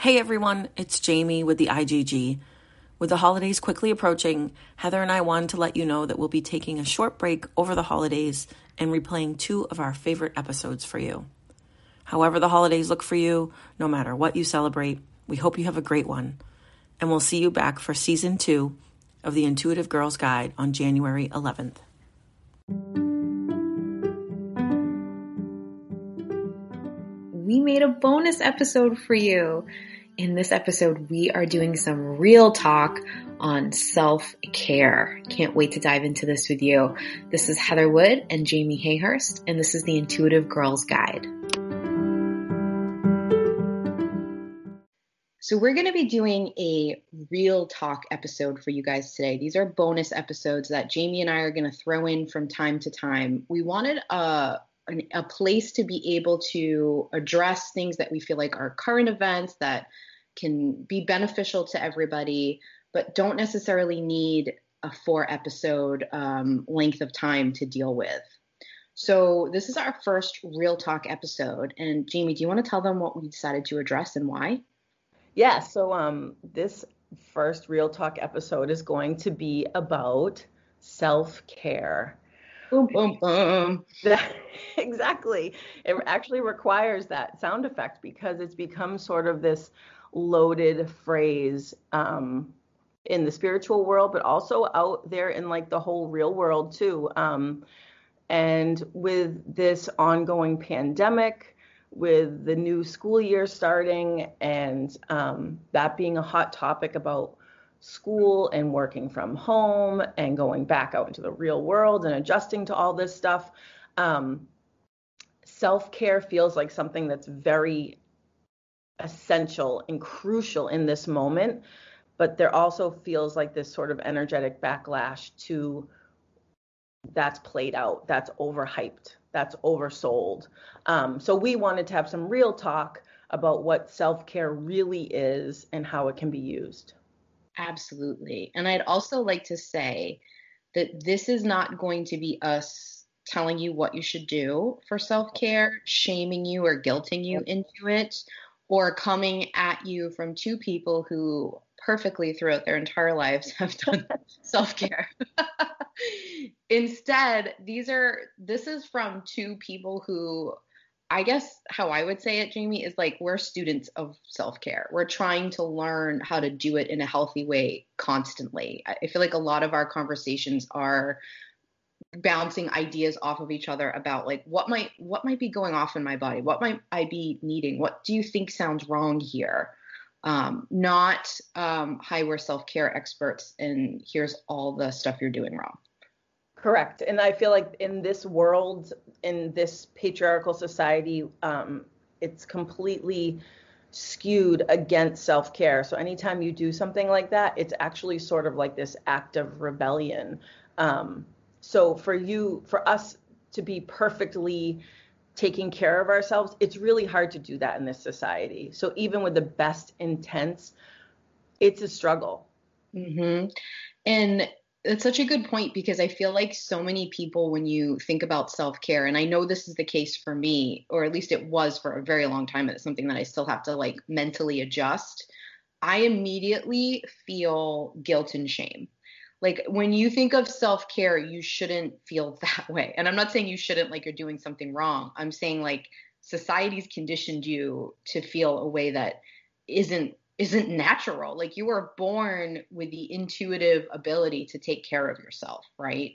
Hey everyone, it's Jamie with the IGG. With the holidays quickly approaching, Heather and I wanted to let you know that we'll be taking a short break over the holidays and replaying two of our favorite episodes for you. However, the holidays look for you, no matter what you celebrate, we hope you have a great one. And we'll see you back for season two of the Intuitive Girls Guide on January 11th. we made a bonus episode for you. In this episode, we are doing some real talk on self care. Can't wait to dive into this with you. This is Heather Wood and Jamie Hayhurst, and this is the Intuitive Girls Guide. So, we're going to be doing a real talk episode for you guys today. These are bonus episodes that Jamie and I are going to throw in from time to time. We wanted a a place to be able to address things that we feel like are current events that can be beneficial to everybody, but don't necessarily need a four episode um, length of time to deal with. So, this is our first Real Talk episode. And Jamie, do you want to tell them what we decided to address and why? Yeah, so um, this first Real Talk episode is going to be about self care. Boom, boom, boom. exactly. It actually requires that sound effect because it's become sort of this loaded phrase um, in the spiritual world, but also out there in like the whole real world too. Um, and with this ongoing pandemic, with the new school year starting, and um, that being a hot topic about school and working from home and going back out into the real world and adjusting to all this stuff. Um, Self care feels like something that's very essential and crucial in this moment, but there also feels like this sort of energetic backlash to that's played out, that's overhyped, that's oversold. Um, so we wanted to have some real talk about what self care really is and how it can be used. Absolutely. And I'd also like to say that this is not going to be us telling you what you should do for self care, shaming you or guilting you into it, or coming at you from two people who perfectly throughout their entire lives have done self care. Instead, these are this is from two people who I guess how I would say it, Jamie, is like we're students of self care. We're trying to learn how to do it in a healthy way constantly. I feel like a lot of our conversations are bouncing ideas off of each other about like what might what might be going off in my body what might i be needing what do you think sounds wrong here um, not um, hi we're self-care experts and here's all the stuff you're doing wrong Correct. And I feel like in this world, in this patriarchal society, um, it's completely skewed against self care. So anytime you do something like that, it's actually sort of like this act of rebellion. Um, so for you, for us to be perfectly taking care of ourselves, it's really hard to do that in this society. So even with the best intents, it's a struggle. Mm-hmm. And it's such a good point because I feel like so many people, when you think about self care, and I know this is the case for me, or at least it was for a very long time, it's something that I still have to like mentally adjust. I immediately feel guilt and shame. Like when you think of self care, you shouldn't feel that way. And I'm not saying you shouldn't like you're doing something wrong. I'm saying like society's conditioned you to feel a way that isn't isn't natural. Like you were born with the intuitive ability to take care of yourself, right?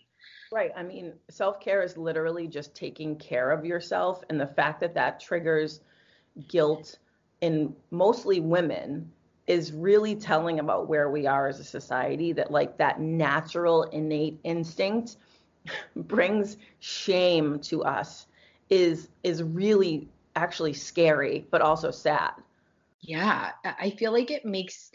Right. I mean, self care is literally just taking care of yourself. And the fact that that triggers guilt in mostly women is really telling about where we are as a society that, like, that natural innate instinct brings shame to us is is really actually scary but also sad. Yeah, I feel like it makes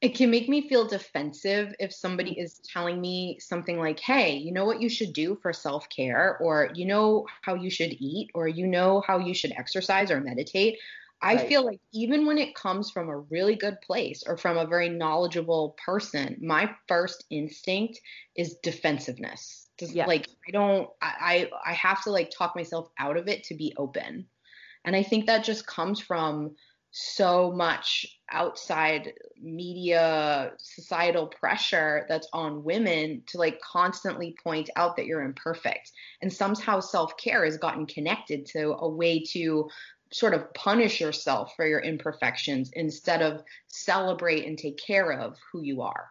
it can make me feel defensive if somebody is telling me something like, "Hey, you know what you should do for self-care? Or you know how you should eat? Or you know how you should exercise or meditate." I right. feel like even when it comes from a really good place or from a very knowledgeable person, my first instinct is defensiveness. Just like I don't I I have to like talk myself out of it to be open. And I think that just comes from so much outside media societal pressure that's on women to like constantly point out that you're imperfect and somehow self-care has gotten connected to a way to sort of punish yourself for your imperfections instead of celebrate and take care of who you are.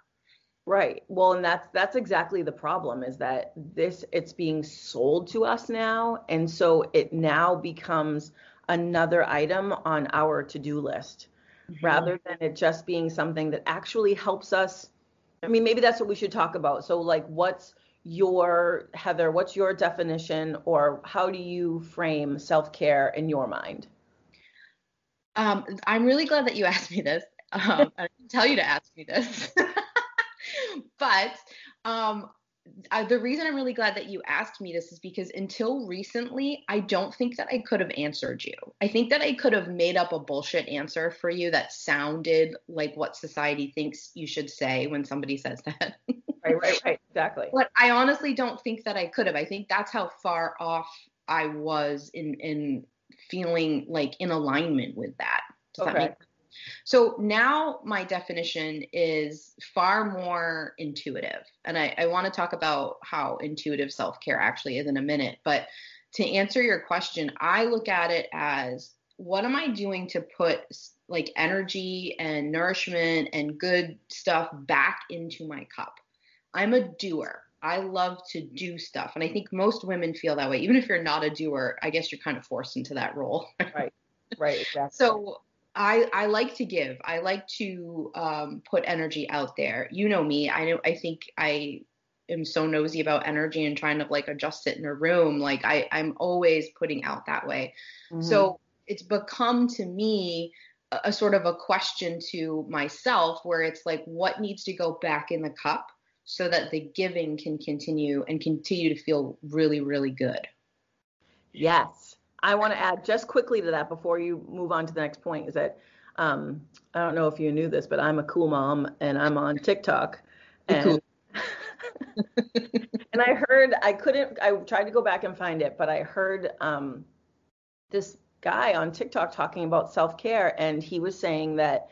Right. Well and that's that's exactly the problem is that this it's being sold to us now. And so it now becomes another item on our to-do list mm-hmm. rather than it just being something that actually helps us. I mean maybe that's what we should talk about. So like what's your heather what's your definition or how do you frame self-care in your mind um, i'm really glad that you asked me this um, i didn't tell you to ask me this but um, I, the reason I'm really glad that you asked me this is because until recently, I don't think that I could have answered you. I think that I could have made up a bullshit answer for you that sounded like what society thinks you should say when somebody says that. right, right, right. Exactly. But I honestly don't think that I could have. I think that's how far off I was in in feeling like in alignment with that. Does okay. that make so now my definition is far more intuitive. And I, I want to talk about how intuitive self care actually is in a minute. But to answer your question, I look at it as what am I doing to put like energy and nourishment and good stuff back into my cup? I'm a doer. I love to do stuff. And I think most women feel that way. Even if you're not a doer, I guess you're kind of forced into that role. right. Right. Exactly. So I, I like to give. I like to um, put energy out there. You know me. I know. I think I am so nosy about energy and trying to like adjust it in a room. Like I, I'm always putting out that way. Mm-hmm. So it's become to me a, a sort of a question to myself where it's like, what needs to go back in the cup so that the giving can continue and continue to feel really, really good. Yes. I want to add just quickly to that before you move on to the next point is that um, I don't know if you knew this, but I'm a cool mom and I'm on TikTok. And, cool. and I heard I couldn't I tried to go back and find it, but I heard um, this guy on TikTok talking about self-care and he was saying that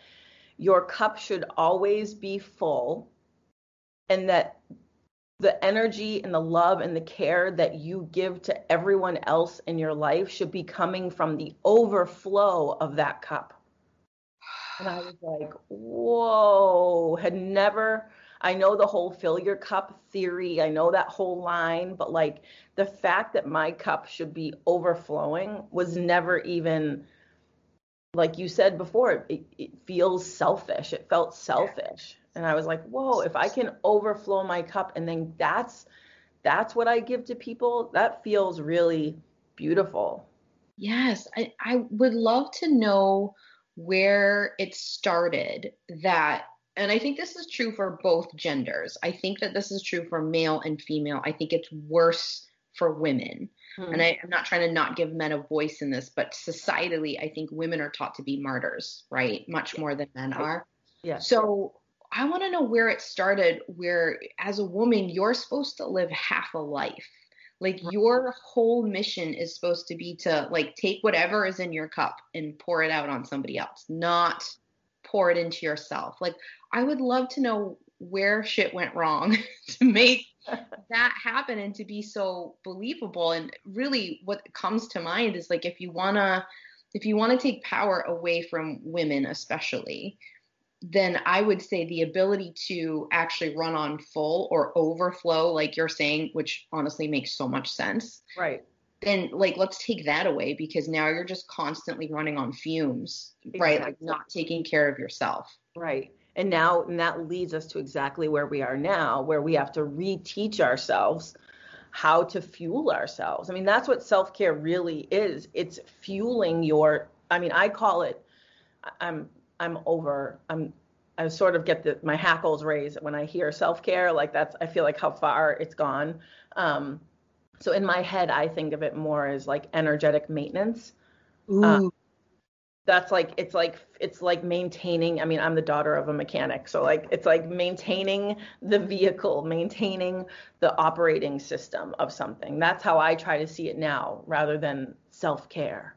your cup should always be full and that the energy and the love and the care that you give to everyone else in your life should be coming from the overflow of that cup. And I was like, whoa, had never, I know the whole fill your cup theory, I know that whole line, but like the fact that my cup should be overflowing was never even, like you said before, it, it feels selfish. It felt selfish and I was like, whoa, if I can overflow my cup and then that's that's what I give to people, that feels really beautiful. Yes, I, I would love to know where it started that and I think this is true for both genders. I think that this is true for male and female. I think it's worse for women. Hmm. And I, am not trying to not give men a voice in this, but societally, I think women are taught to be martyrs, right? Much more than men are. Yeah. So I want to know where it started, where as a woman, you're supposed to live half a life. Like your whole mission is supposed to be to like take whatever is in your cup and pour it out on somebody else, not pour it into yourself. Like I would love to know where shit went wrong to make that happen and to be so believable. And really what comes to mind is like if you wanna if you want to take power away from women especially then I would say the ability to actually run on full or overflow, like you're saying, which honestly makes so much sense. Right. Then, like, let's take that away because now you're just constantly running on fumes, exactly. right? Like, not taking care of yourself. Right. And now, and that leads us to exactly where we are now, where we have to reteach ourselves how to fuel ourselves. I mean, that's what self care really is. It's fueling your, I mean, I call it, I'm I'm over. I'm I sort of get the my hackles raised when I hear self care. Like that's I feel like how far it's gone. Um, so in my head, I think of it more as like energetic maintenance. Ooh. Uh, that's like it's like it's like maintaining. I mean, I'm the daughter of a mechanic, so like it's like maintaining the vehicle, maintaining the operating system of something. That's how I try to see it now, rather than self care.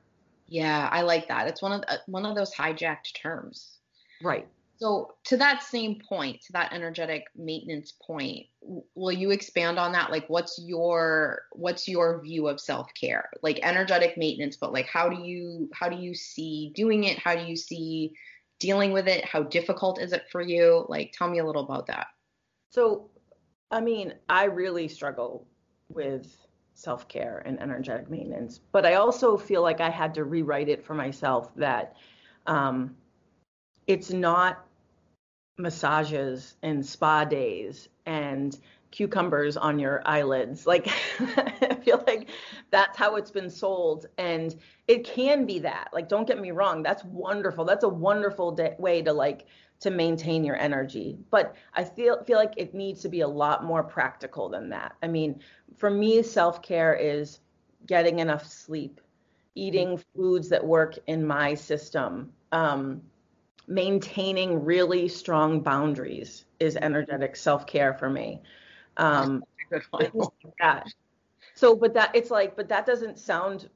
Yeah, I like that. It's one of the, one of those hijacked terms. Right. So to that same point, to that energetic maintenance point, will you expand on that? Like what's your what's your view of self-care? Like energetic maintenance, but like how do you how do you see doing it? How do you see dealing with it? How difficult is it for you? Like tell me a little about that. So I mean, I really struggle with self-care and energetic maintenance, but I also feel like I had to rewrite it for myself that um it's not massages and spa days and cucumbers on your eyelids. Like, I feel like that's how it's been sold. And it can be that. Like, don't get me wrong. That's wonderful. That's a wonderful de- way to like, to maintain your energy. But I feel feel like it needs to be a lot more practical than that. I mean, for me, self-care is getting enough sleep, eating foods that work in my system, um, maintaining really strong boundaries is energetic self-care for me. Um, like that. So, but that it's like, but that doesn't sound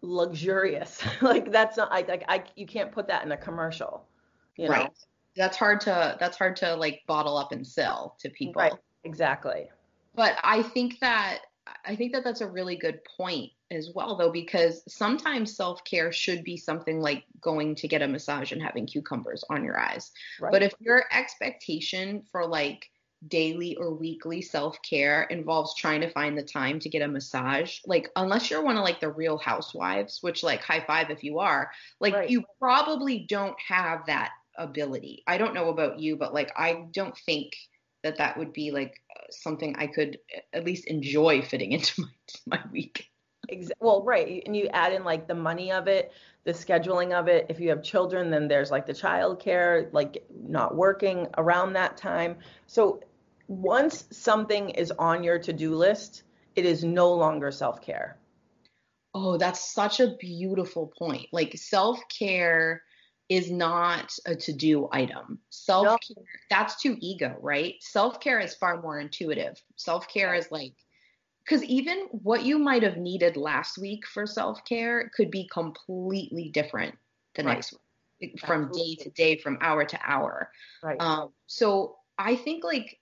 luxurious. like that's not I like I you can't put that in a commercial. You know? Right. That's hard to that's hard to like bottle up and sell to people. Right. Exactly. But I think that I think that that's a really good point as well, though, because sometimes self care should be something like going to get a massage and having cucumbers on your eyes. Right. But if your expectation for like daily or weekly self care involves trying to find the time to get a massage, like, unless you're one of like the real housewives, which, like, high five if you are, like, right. you probably don't have that ability. I don't know about you, but like, I don't think that that would be like something I could at least enjoy fitting into my my week. Well, right, and you add in like the money of it, the scheduling of it. If you have children, then there's like the child care, like not working around that time. So once something is on your to-do list, it is no longer self-care. Oh, that's such a beautiful point. Like self-care is not a to do item. Self care, no. that's too ego, right? Self care is far more intuitive. Self care is like, because even what you might have needed last week for self care could be completely different the right. next week, from Absolutely. day to day, from hour to hour. Right. Um, so I think like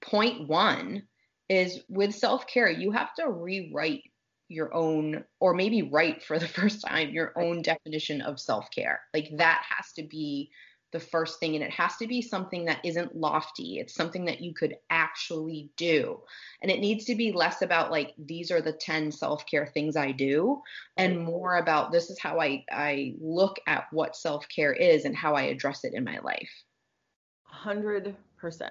point one is with self care, you have to rewrite your own or maybe write for the first time your own definition of self-care. Like that has to be the first thing and it has to be something that isn't lofty. It's something that you could actually do. And it needs to be less about like these are the 10 self-care things i do and more about this is how i i look at what self-care is and how i address it in my life. 100% 100%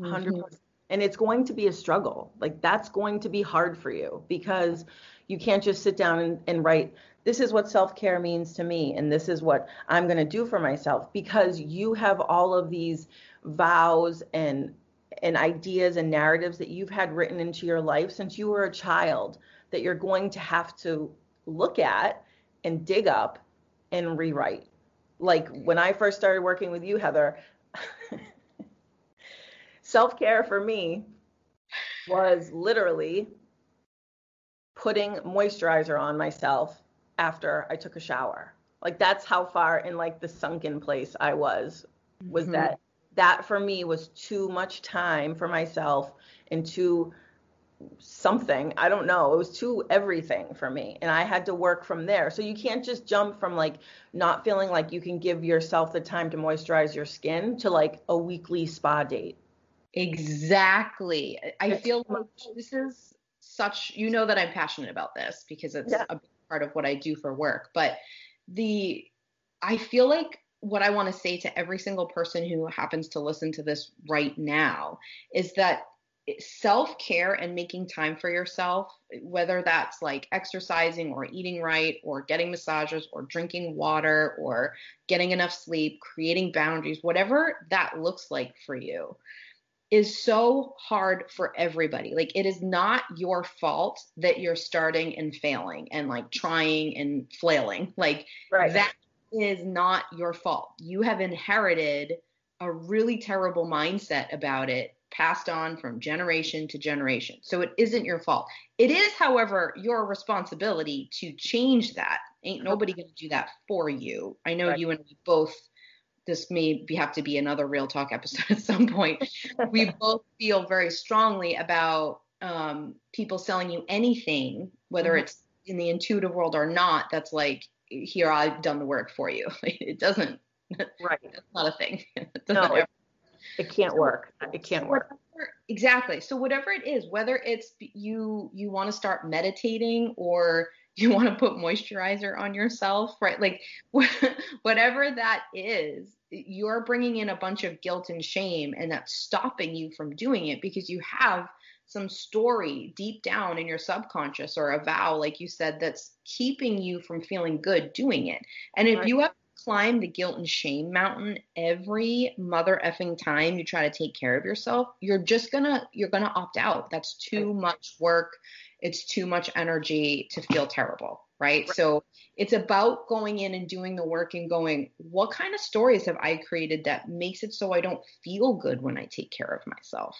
mm-hmm and it's going to be a struggle. Like that's going to be hard for you because you can't just sit down and, and write this is what self-care means to me and this is what i'm going to do for myself because you have all of these vows and and ideas and narratives that you've had written into your life since you were a child that you're going to have to look at and dig up and rewrite. Like when i first started working with you heather self care for me was literally putting moisturizer on myself after I took a shower. Like that's how far in like the sunken place I was. Was mm-hmm. that that for me was too much time for myself and too something i don't know it was too everything for me and i had to work from there so you can't just jump from like not feeling like you can give yourself the time to moisturize your skin to like a weekly spa date Exactly. I feel like this is such, you know, that I'm passionate about this because it's yeah. a big part of what I do for work. But the, I feel like what I want to say to every single person who happens to listen to this right now is that self care and making time for yourself, whether that's like exercising or eating right or getting massages or drinking water or getting enough sleep, creating boundaries, whatever that looks like for you is so hard for everybody. Like it is not your fault that you're starting and failing and like trying and flailing. Like right. that is not your fault. You have inherited a really terrible mindset about it passed on from generation to generation. So it isn't your fault. It is, however, your responsibility to change that Ain't nobody going to do that for you. I know right. you and we both this may be, have to be another real talk episode at some point. we both feel very strongly about um, people selling you anything, whether mm-hmm. it's in the intuitive world or not. That's like, here I've done the work for you. it doesn't. Right. That's not a thing. no, it, it, can't work. It can't work. exactly. So whatever it is, whether it's you you want to start meditating or you want to put moisturizer on yourself, right? Like whatever that is, you're bringing in a bunch of guilt and shame, and that's stopping you from doing it because you have some story deep down in your subconscious or a vow, like you said, that's keeping you from feeling good doing it. And if you have climb the guilt and shame mountain every mother effing time you try to take care of yourself, you're just gonna you're gonna opt out. That's too much work it's too much energy to feel terrible, right? right? So it's about going in and doing the work and going, what kind of stories have I created that makes it so I don't feel good when I take care of myself?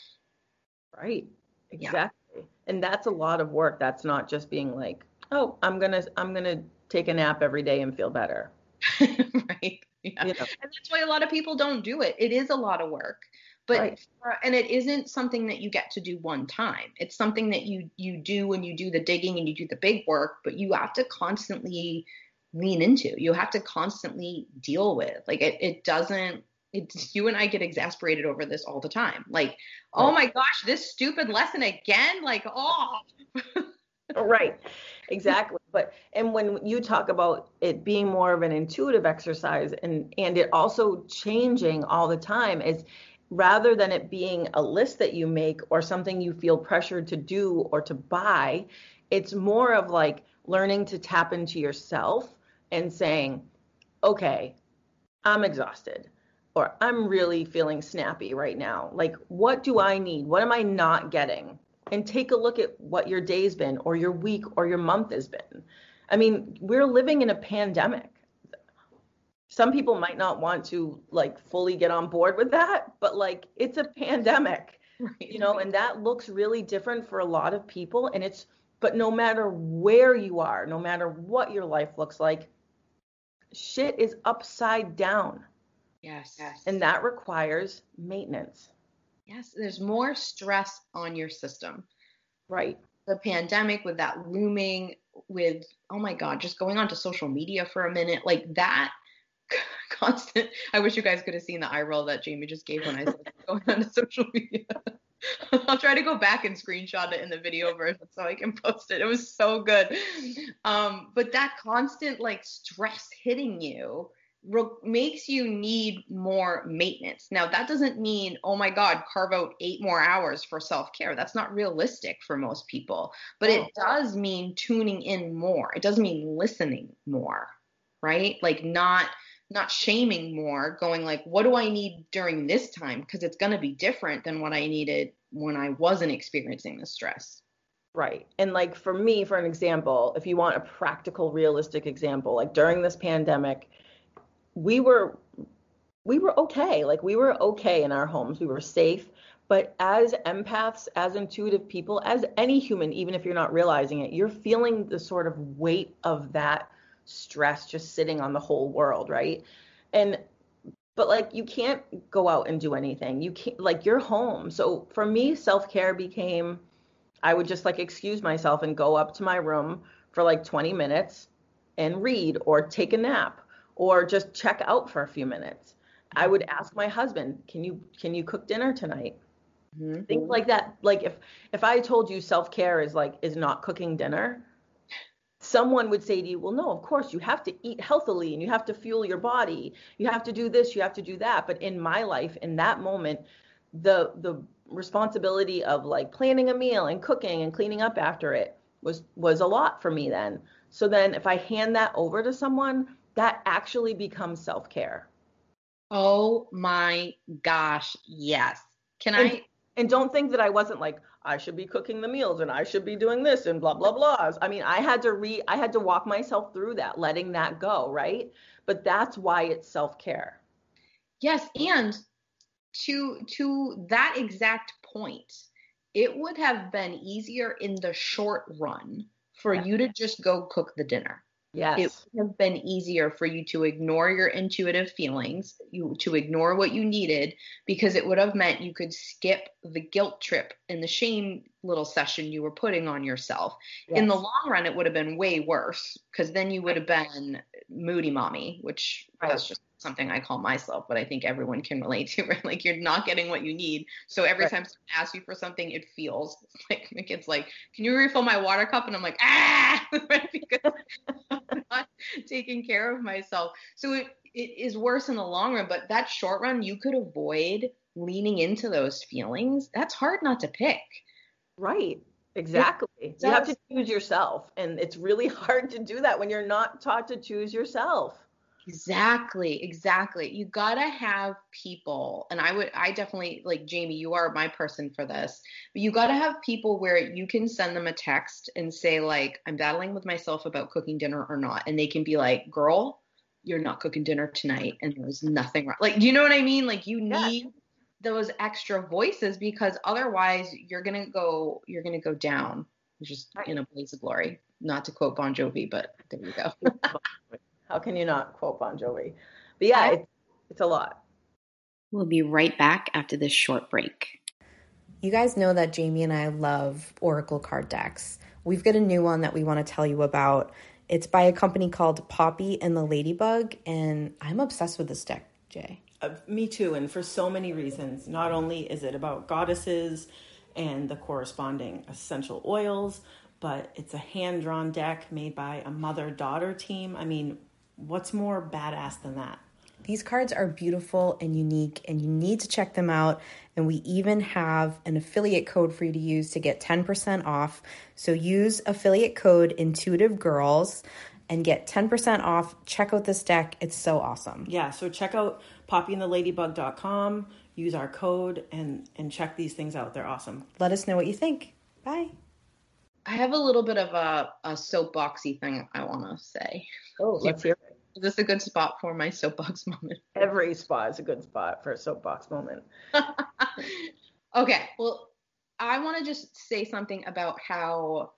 Right. Exactly. Yeah. And that's a lot of work. That's not just being like, oh, I'm going to I'm going to take a nap every day and feel better. right. Yeah. You know. And that's why a lot of people don't do it. It is a lot of work but right. and it isn't something that you get to do one time it's something that you you do when you do the digging and you do the big work but you have to constantly lean into you have to constantly deal with like it, it doesn't it's you and I get exasperated over this all the time. Like, oh oh my gosh, this stupid lesson again. Like, oh. right, exactly. But and when you talk about it being more of an intuitive exercise and and it also changing all the time is rather than it being a list that you make or something you feel pressured to do or to buy, it's more of like learning to tap into yourself and saying, okay, I'm exhausted or I'm really feeling snappy right now. Like, what do I need? What am I not getting? And take a look at what your day's been or your week or your month has been. I mean, we're living in a pandemic some people might not want to like fully get on board with that, but like it's a pandemic, right. you know, and that looks really different for a lot of people. And it's, but no matter where you are, no matter what your life looks like, shit is upside down. Yes. yes. And that requires maintenance. Yes. There's more stress on your system. Right. The pandemic with that looming, with, oh my God, just going on to social media for a minute, like that constant. I wish you guys could have seen the eye roll that Jamie just gave when I said going on to social media. I'll try to go back and screenshot it in the video version so I can post it. It was so good. Um, but that constant like stress hitting you re- makes you need more maintenance. Now that doesn't mean, oh my God, carve out eight more hours for self care. That's not realistic for most people. But it oh. does mean tuning in more. It does mean listening more, right? Like not not shaming more, going like, what do I need during this time? Because it's going to be different than what I needed when I wasn't experiencing the stress. Right. And like for me, for an example, if you want a practical, realistic example, like during this pandemic, we were we were okay. Like we were okay in our homes. We were safe. But as empaths, as intuitive people, as any human, even if you're not realizing it, you're feeling the sort of weight of that stress just sitting on the whole world, right? And but like you can't go out and do anything. You can't like you're home. So for me, self-care became I would just like excuse myself and go up to my room for like 20 minutes and read or take a nap or just check out for a few minutes. I would ask my husband, "Can you can you cook dinner tonight?" Mm-hmm. Things like that. Like if if I told you self-care is like is not cooking dinner, someone would say to you, well, no, of course, you have to eat healthily and you have to fuel your body. You have to do this, you have to do that. But in my life, in that moment, the the responsibility of like planning a meal and cooking and cleaning up after it was was a lot for me then. So then if I hand that over to someone, that actually becomes self-care. Oh my gosh, yes. Can and, I and don't think that I wasn't like, I should be cooking the meals and I should be doing this and blah blah blah. I mean, I had to re I had to walk myself through that, letting that go, right? But that's why it's self-care. Yes, and to to that exact point, it would have been easier in the short run for yeah. you to just go cook the dinner. Yes. It would have been easier for you to ignore your intuitive feelings, you to ignore what you needed, because it would have meant you could skip the guilt trip and the shame little session you were putting on yourself. Yes. In the long run, it would have been way worse because then you would have been moody mommy, which right. that's just something I call myself, but I think everyone can relate to. Right? Like you're not getting what you need. So every right. time someone asks you for something, it feels like kid's like, "Can you refill my water cup?" And I'm like, "Ah," because I'm not taking care of myself. So it it is worse in the long run, but that short run, you could avoid leaning into those feelings. That's hard not to pick. Right. Exactly. You have to choose yourself. And it's really hard to do that when you're not taught to choose yourself. Exactly, exactly. You gotta have people, and I would, I definitely like Jamie. You are my person for this, but you gotta have people where you can send them a text and say like, "I'm battling with myself about cooking dinner or not," and they can be like, "Girl, you're not cooking dinner tonight, and there's nothing wrong." Like, you know what I mean? Like, you need yeah. those extra voices because otherwise, you're gonna go, you're gonna go down, just in a blaze of glory. Not to quote Bon Jovi, but there you go. How can you not quote Bon Jovi? But yeah, it's, it's a lot. We'll be right back after this short break. You guys know that Jamie and I love Oracle card decks. We've got a new one that we want to tell you about. It's by a company called Poppy and the Ladybug, and I'm obsessed with this deck, Jay. Uh, me too, and for so many reasons. Not only is it about goddesses and the corresponding essential oils, but it's a hand drawn deck made by a mother daughter team. I mean, what's more badass than that? These cards are beautiful and unique, and you need to check them out. And we even have an affiliate code for you to use to get 10% off. So use affiliate code Intuitive Girls and get 10% off. Check out this deck, it's so awesome. Yeah, so check out poppyandtheladybug.com, use our code, and, and check these things out. They're awesome. Let us know what you think. Bye. I have a little bit of a, a soapboxy thing I want to say. Oh, let's hear it. Is this a good spot for my soapbox moment? Every spot is a good spot for a soapbox moment. okay, well, I want to just say something about how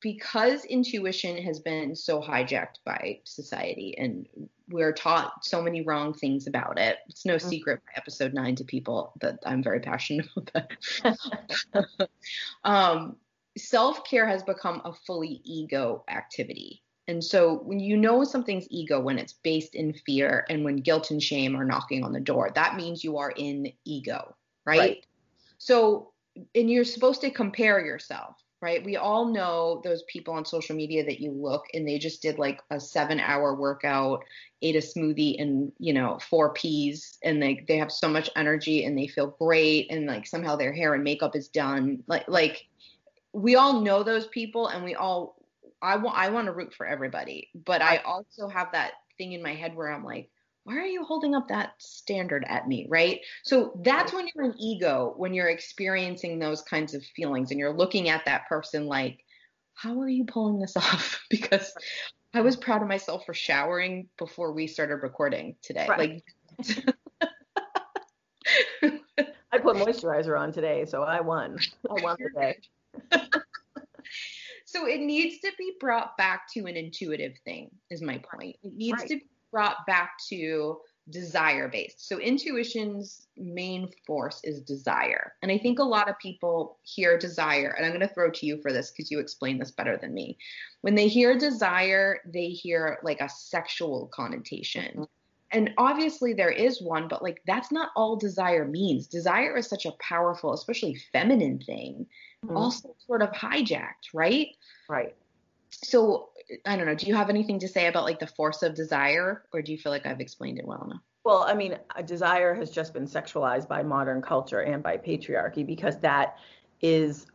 because intuition has been so hijacked by society and we're taught so many wrong things about it. It's no mm-hmm. secret by episode nine to people that I'm very passionate about that. um, self care has become a fully ego activity. And so when you know something's ego when it's based in fear and when guilt and shame are knocking on the door, that means you are in ego, right? right. So and you're supposed to compare yourself, right? We all know those people on social media that you look and they just did like a 7-hour workout, ate a smoothie and, you know, 4 peas and they they have so much energy and they feel great and like somehow their hair and makeup is done. Like like we all know those people and we all I want I want to root for everybody, but I also have that thing in my head where I'm like, why are you holding up that standard at me, right? So that's when you're an ego, when you're experiencing those kinds of feelings and you're looking at that person like, how are you pulling this off? because I was proud of myself for showering before we started recording today. Right. Like I put moisturizer on today, so I won. I won the day. so it needs to be brought back to an intuitive thing, is my point. It needs right. to be brought back to desire based. So intuition's main force is desire. And I think a lot of people hear desire, and I'm going to throw to you for this because you explain this better than me. When they hear desire, they hear like a sexual connotation. Mm-hmm. And obviously there is one, but like that's not all desire means. Desire is such a powerful, especially feminine thing mm-hmm. also sort of hijacked, right? Right. So I don't know. Do you have anything to say about like the force of desire, or do you feel like I've explained it well enough? Well, I mean, desire has just been sexualized by modern culture and by patriarchy because that is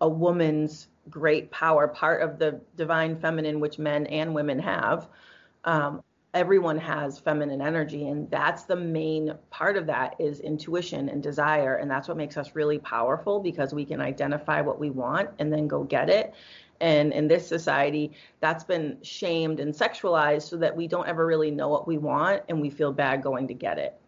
a woman's great power, part of the divine feminine, which men and women have. Um, everyone has feminine energy and that's the main part of that is intuition and desire and that's what makes us really powerful because we can identify what we want and then go get it. And in this society that's been shamed and sexualized so that we don't ever really know what we want and we feel bad going to get it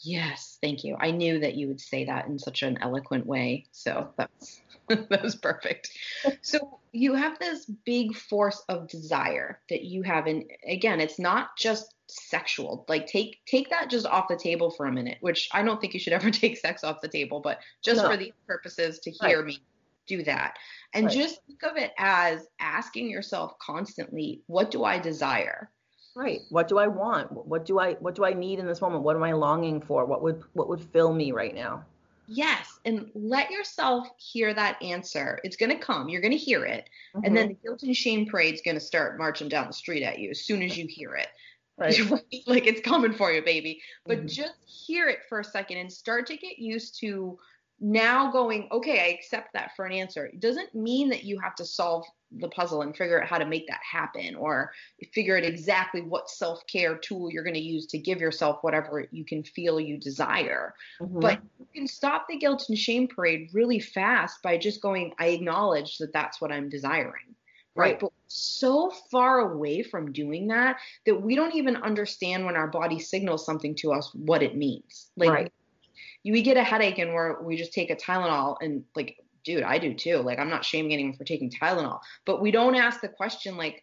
Yes, thank you. I knew that you would say that in such an eloquent way. So that's that was perfect. So you have this big force of desire that you have and again, it's not just sexual. Like take take that just off the table for a minute, which I don't think you should ever take sex off the table, but just no. for these purposes to hear right. me do that. And right. just think of it as asking yourself constantly, what do I desire? Right. What do I want? What do I what do I need in this moment? What am I longing for? What would what would fill me right now? Yes, and let yourself hear that answer. It's going to come. You're going to hear it. Mm-hmm. And then the guilt and shame parade's going to start marching down the street at you as soon as you hear it. Right. like it's coming for you, baby. But mm-hmm. just hear it for a second and start to get used to now going, okay, I accept that for an answer. It doesn't mean that you have to solve the puzzle and figure out how to make that happen or figure out exactly what self-care tool you're going to use to give yourself whatever you can feel you desire. Mm-hmm. But you can stop the guilt and shame parade really fast by just going, I acknowledge that that's what I'm desiring. Right. right. But so far away from doing that that we don't even understand when our body signals something to us what it means. Like right we get a headache and we're we just take a Tylenol and like dude, I do too. Like I'm not shaming anyone for taking Tylenol, but we don't ask the question like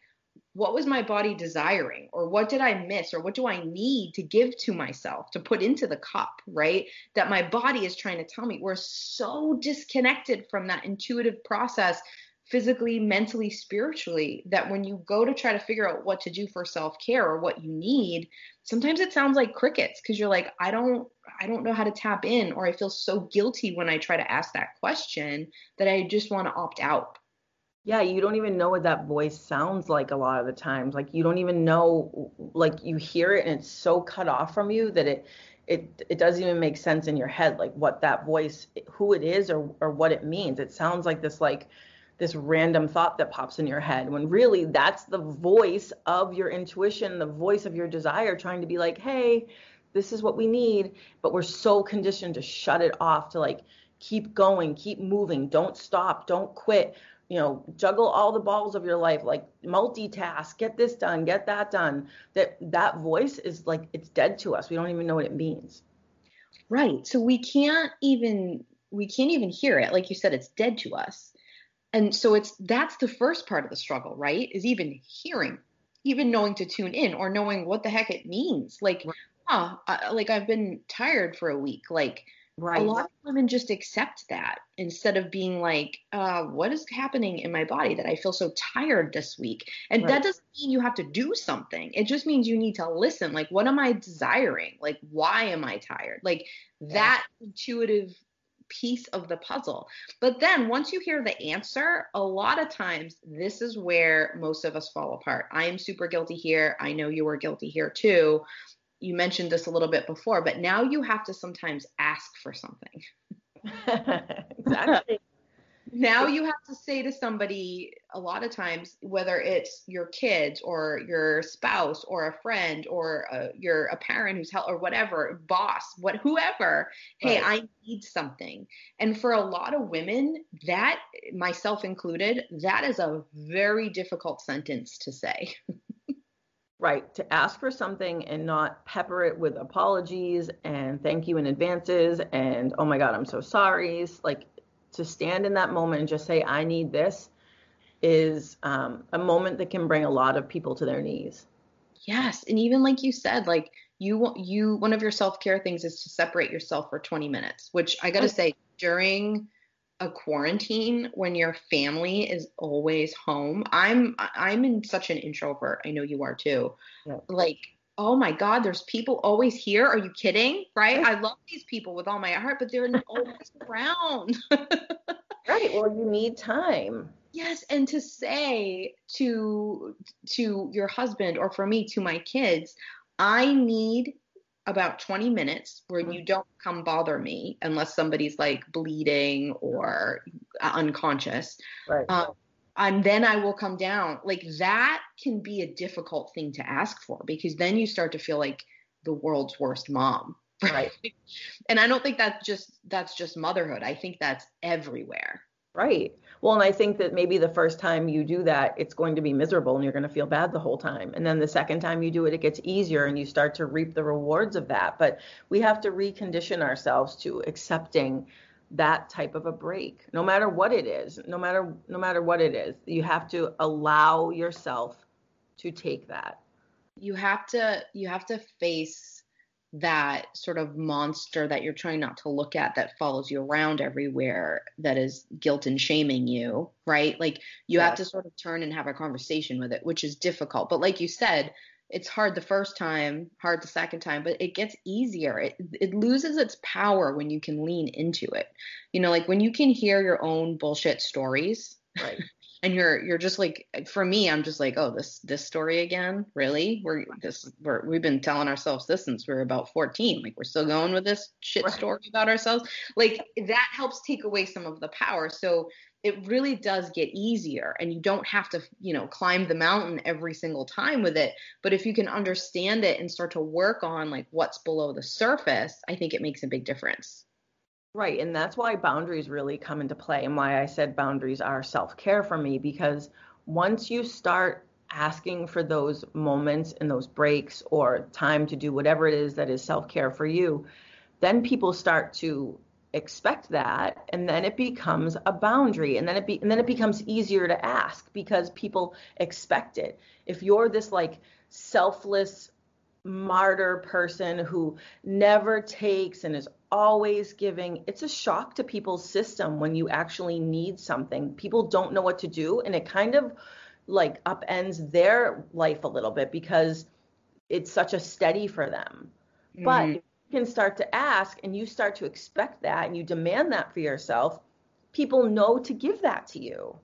what was my body desiring or what did I miss or what do I need to give to myself to put into the cup, right? That my body is trying to tell me. We're so disconnected from that intuitive process physically, mentally, spiritually, that when you go to try to figure out what to do for self-care or what you need, sometimes it sounds like crickets because you're like, I don't I don't know how to tap in or I feel so guilty when I try to ask that question that I just want to opt out. Yeah, you don't even know what that voice sounds like a lot of the times. Like you don't even know like you hear it and it's so cut off from you that it it it doesn't even make sense in your head like what that voice who it is or or what it means. It sounds like this like this random thought that pops in your head when really that's the voice of your intuition, the voice of your desire trying to be like, hey, this is what we need. But we're so conditioned to shut it off, to like keep going, keep moving, don't stop, don't quit. You know, juggle all the balls of your life, like multitask, get this done, get that done. That that voice is like it's dead to us. We don't even know what it means. Right. So we can't even we can't even hear it. Like you said, it's dead to us and so it's that's the first part of the struggle right? Is even hearing even knowing to tune in or knowing what the heck it means. Like huh, I, like i've been tired for a week. Like right. a lot of women just accept that instead of being like uh, what is happening in my body that i feel so tired this week? And right. that doesn't mean you have to do something. It just means you need to listen. Like what am i desiring? Like why am i tired? Like yeah. that intuitive piece of the puzzle. But then once you hear the answer, a lot of times this is where most of us fall apart. I am super guilty here. I know you were guilty here too. You mentioned this a little bit before, but now you have to sometimes ask for something. exactly now you have to say to somebody a lot of times whether it's your kids or your spouse or a friend or uh, a, you're a parent who's help or whatever boss what whoever hey right. i need something and for a lot of women that myself included that is a very difficult sentence to say Right, to ask for something and not pepper it with apologies and thank you in advances and oh my god, I'm so sorry. Like to stand in that moment and just say, I need this, is um, a moment that can bring a lot of people to their knees. Yes, and even like you said, like you you one of your self care things is to separate yourself for 20 minutes, which I gotta say during a quarantine when your family is always home. I'm I'm in such an introvert. I know you are too. Yeah. Like oh my God, there's people always here. Are you kidding? Right? I love these people with all my heart, but they're always around. right. Well, you need time. Yes, and to say to to your husband or for me to my kids, I need about 20 minutes where mm-hmm. you don't come bother me unless somebody's like bleeding or unconscious. Right. Um, and then I will come down. Like that can be a difficult thing to ask for because then you start to feel like the world's worst mom. Right. and I don't think that's just that's just motherhood. I think that's everywhere. Right. Well, and I think that maybe the first time you do that, it's going to be miserable and you're going to feel bad the whole time. And then the second time you do it, it gets easier and you start to reap the rewards of that. But we have to recondition ourselves to accepting that type of a break no matter what it is no matter no matter what it is you have to allow yourself to take that. You have to you have to face that sort of monster that you're trying not to look at that follows you around everywhere that is guilt and shaming you right? Like you have to sort of turn and have a conversation with it which is difficult. But like you said it's hard the first time, hard the second time, but it gets easier. It it loses its power when you can lean into it. You know, like when you can hear your own bullshit stories. Right. and you're you're just like for me i'm just like oh this this story again really we're this we're we've been telling ourselves this since we are about 14 like we're still going with this shit right. story about ourselves like that helps take away some of the power so it really does get easier and you don't have to you know climb the mountain every single time with it. But if you can understand it and start to work on like what's below the surface i think it makes a big difference. Right and that's why boundaries really come into play and why i said boundaries are self-care for me because once you start asking for those moments and those breaks or time to do whatever it is that is self-care for you then people start to expect that and then it becomes a boundary and then it be and then it becomes easier to ask because people expect it. If you're this like selfless martyr person who never takes and is always giving it's a shock to people's system when you actually need something. People don't know what to do and it kind of like upends their life a little bit because it's such a steady for them. Mm-hmm. but can start to ask and you start to expect that and you demand that for yourself, people know to give that to you.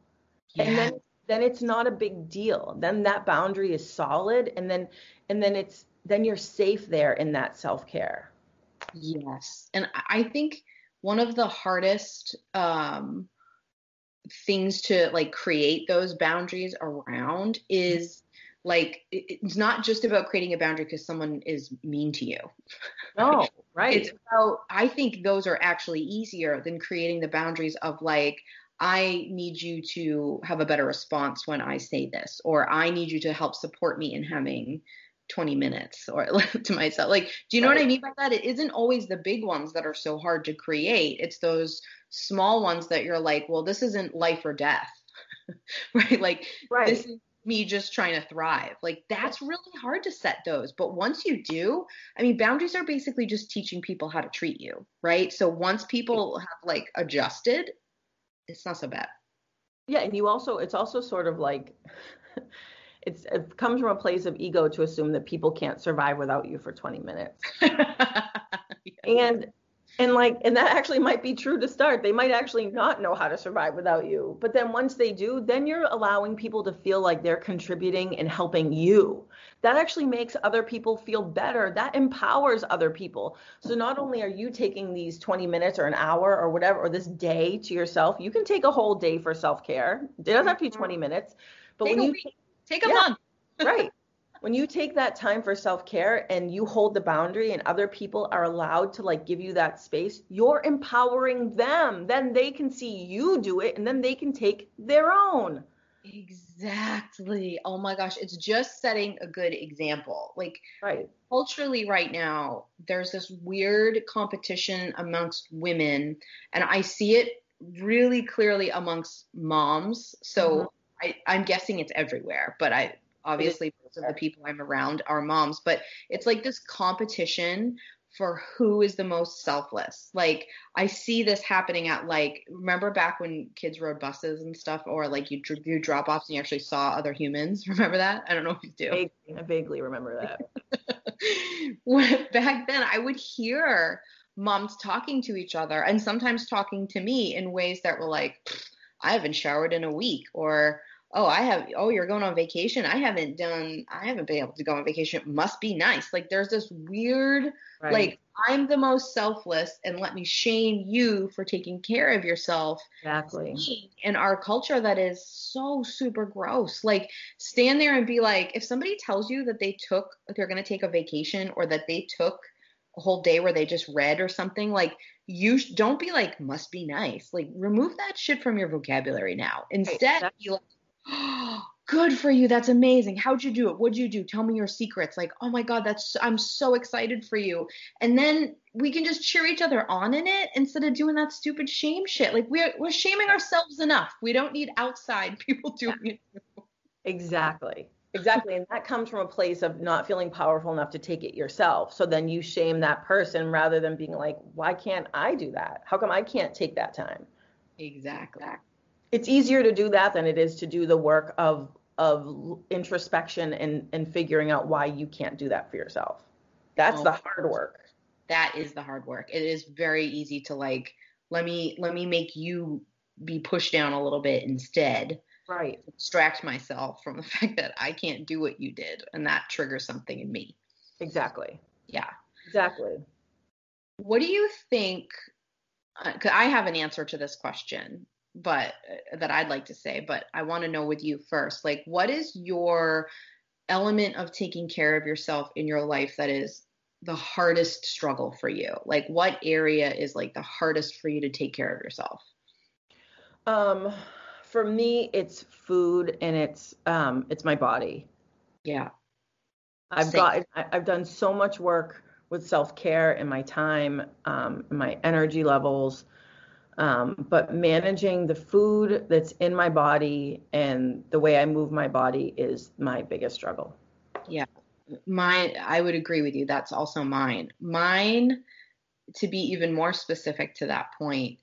Yeah. And then then it's not a big deal. Then that boundary is solid and then and then it's then you're safe there in that self-care. Yes. And I think one of the hardest um things to like create those boundaries around is like it's not just about creating a boundary because someone is mean to you. No, right. it's about I think those are actually easier than creating the boundaries of like I need you to have a better response when I say this, or I need you to help support me in having 20 minutes or to myself. Like, do you know right. what I mean by that? It isn't always the big ones that are so hard to create. It's those small ones that you're like, well, this isn't life or death. right? Like right. this is me just trying to thrive. Like that's really hard to set those. But once you do, I mean, boundaries are basically just teaching people how to treat you, right? So once people have like adjusted, it's not so bad. Yeah, and you also it's also sort of like it's it comes from a place of ego to assume that people can't survive without you for 20 minutes. And and like and that actually might be true to start. They might actually not know how to survive without you. But then once they do then you're allowing people to feel like they're contributing and helping you. That actually makes other people feel better. That empowers other people. So not only are you taking these 20 minutes or an hour or whatever or this day to yourself you can take a whole day for self-care. It doesn't have to be mm-hmm. 20 minutes but take when you week. take a yeah, month. Right when you take that time for self-care and you hold the boundary and other people are allowed to like give you that space you're empowering them. Then they can see you do it and then they can take their own. Exactly. Oh my gosh. It's just setting a good example. Like right. culturally right now there's this weird competition amongst women and i see it really clearly amongst moms. So mm-hmm. I, I'm guessing it's everywhere, but I obviously most of the people I'm around are moms, but it's like this competition for who is the most selfless. Like I see this happening at like remember back when kids rode buses and stuff, or like you do drop offs and you actually saw other humans. Remember that? I don't know if you do. Vaguely, I vaguely remember that. back then, I would hear moms talking to each other and sometimes talking to me in ways that were like, I haven't showered in a week, or oh i have oh you're going on vacation i haven't done i haven't been able to go on vacation it must be nice like there's this weird right. like i'm the most selfless and let me shame you for taking care of yourself exactly in our culture that is so super gross like stand there and be like if somebody tells you that they took they're going to take a vacation or that they took a whole day where they just read or something, like you sh- don't be like must be nice. Like remove that shit from your vocabulary now. Instead, right. be like, oh, good for you. That's amazing. How'd you do it? What'd you do? Tell me your secrets. Like, oh my God, that's I'm so excited for you. And then we can just cheer each other on in it instead of doing that stupid shame shit. Like we're we're shaming ourselves enough. We don't need outside people doing yeah. it. Exactly. Exactly. And that comes from a place of not feeling powerful enough to take it yourself. So then you shame that person rather than being like, why can't I do that? How come I can't take that time? Exactly. It's easier to do that than it is to do the work of of introspection and and figuring out why you can't do that for yourself. That's oh, the hard work. That is the hard work. It is very easy to like let me let me make you be pushed down a little bit instead. Right. Distract myself from the fact that i can't do what you did and that triggers something in me. Exactly. Yeah. Exactly. What do you think uh, i have an answer to this question but uh, that i'd like to say but i want to know with you first like what is your element of taking care of yourself in your life that is the hardest struggle for you like what area is like the hardest for you to take care of yourself um for me, it's food and it's um it's my body. Yeah. I've got I've done so much work with self care in my time, um, my energy levels, um, but managing the food that's in my body and the way I move my body is my biggest struggle. Yeah, mine. I would agree with you. That's also mine. Mine, to be even more specific to that point,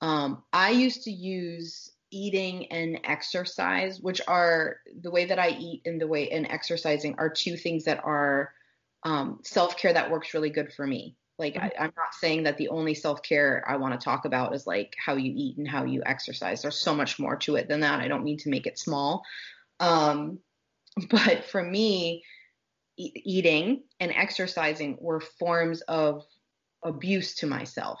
um, I used to use eating and exercise, which are the way that I eat and the way and exercising are two things that are um, self care that works really good for me. Like I, am not saying that the only self care I want to talk about is like how you eat and how you exercise. There's so much more to it than that. I don't mean to make it small. Um, but for me, e- eating and exercising were forms of abuse to myself.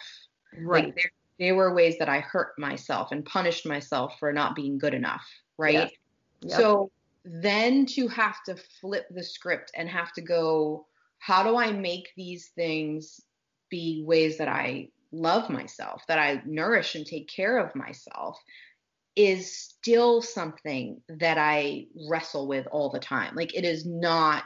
Right. Like they were ways that I hurt myself and punished myself for not being good enough, right? Yep. Yep. So then to have to flip the script and have to go, how do I make these things be ways that I love myself, that I nourish and take care of myself? Is still something that I wrestle with all the time. Like, it is not